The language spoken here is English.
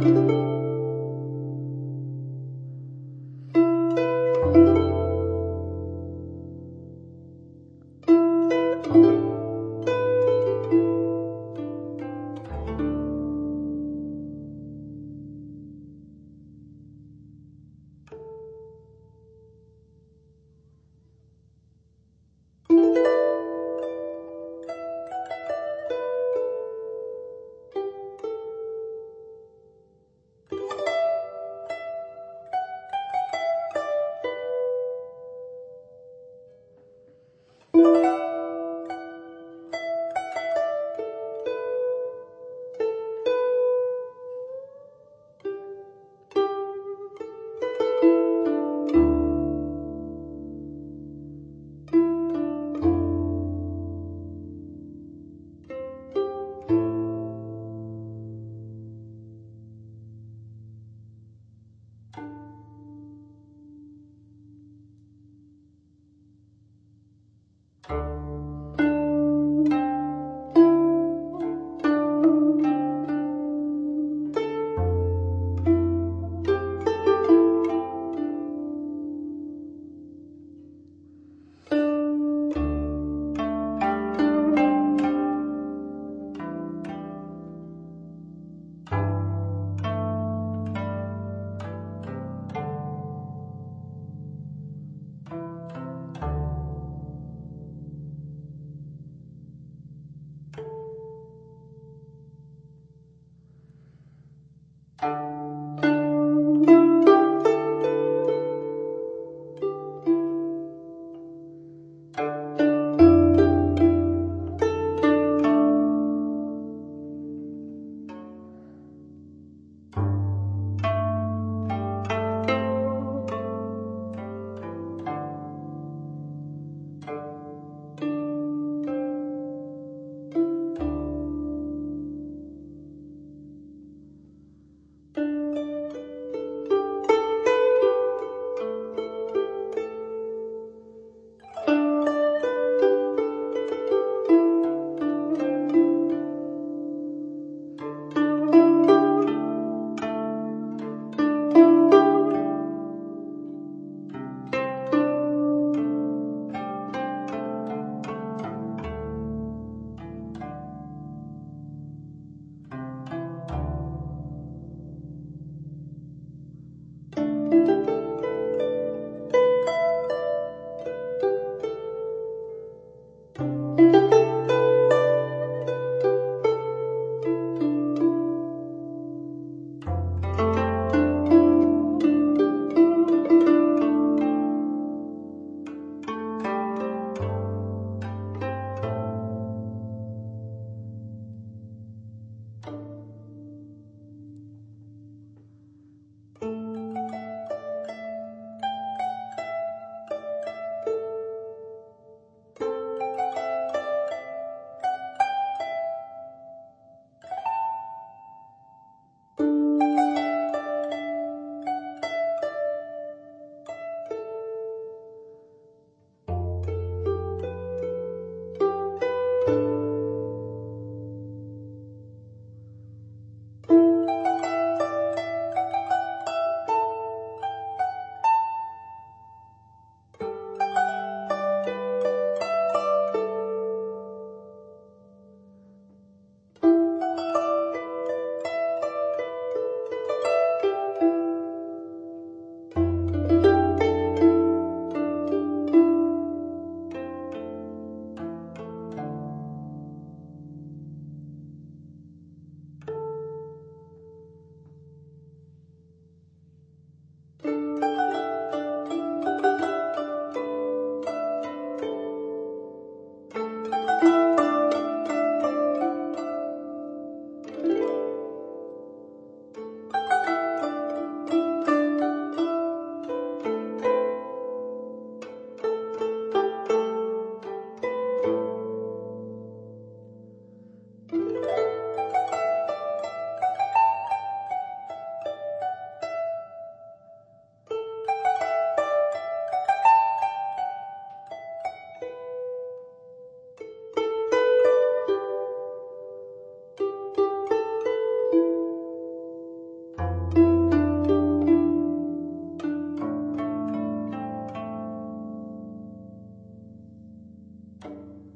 you あ!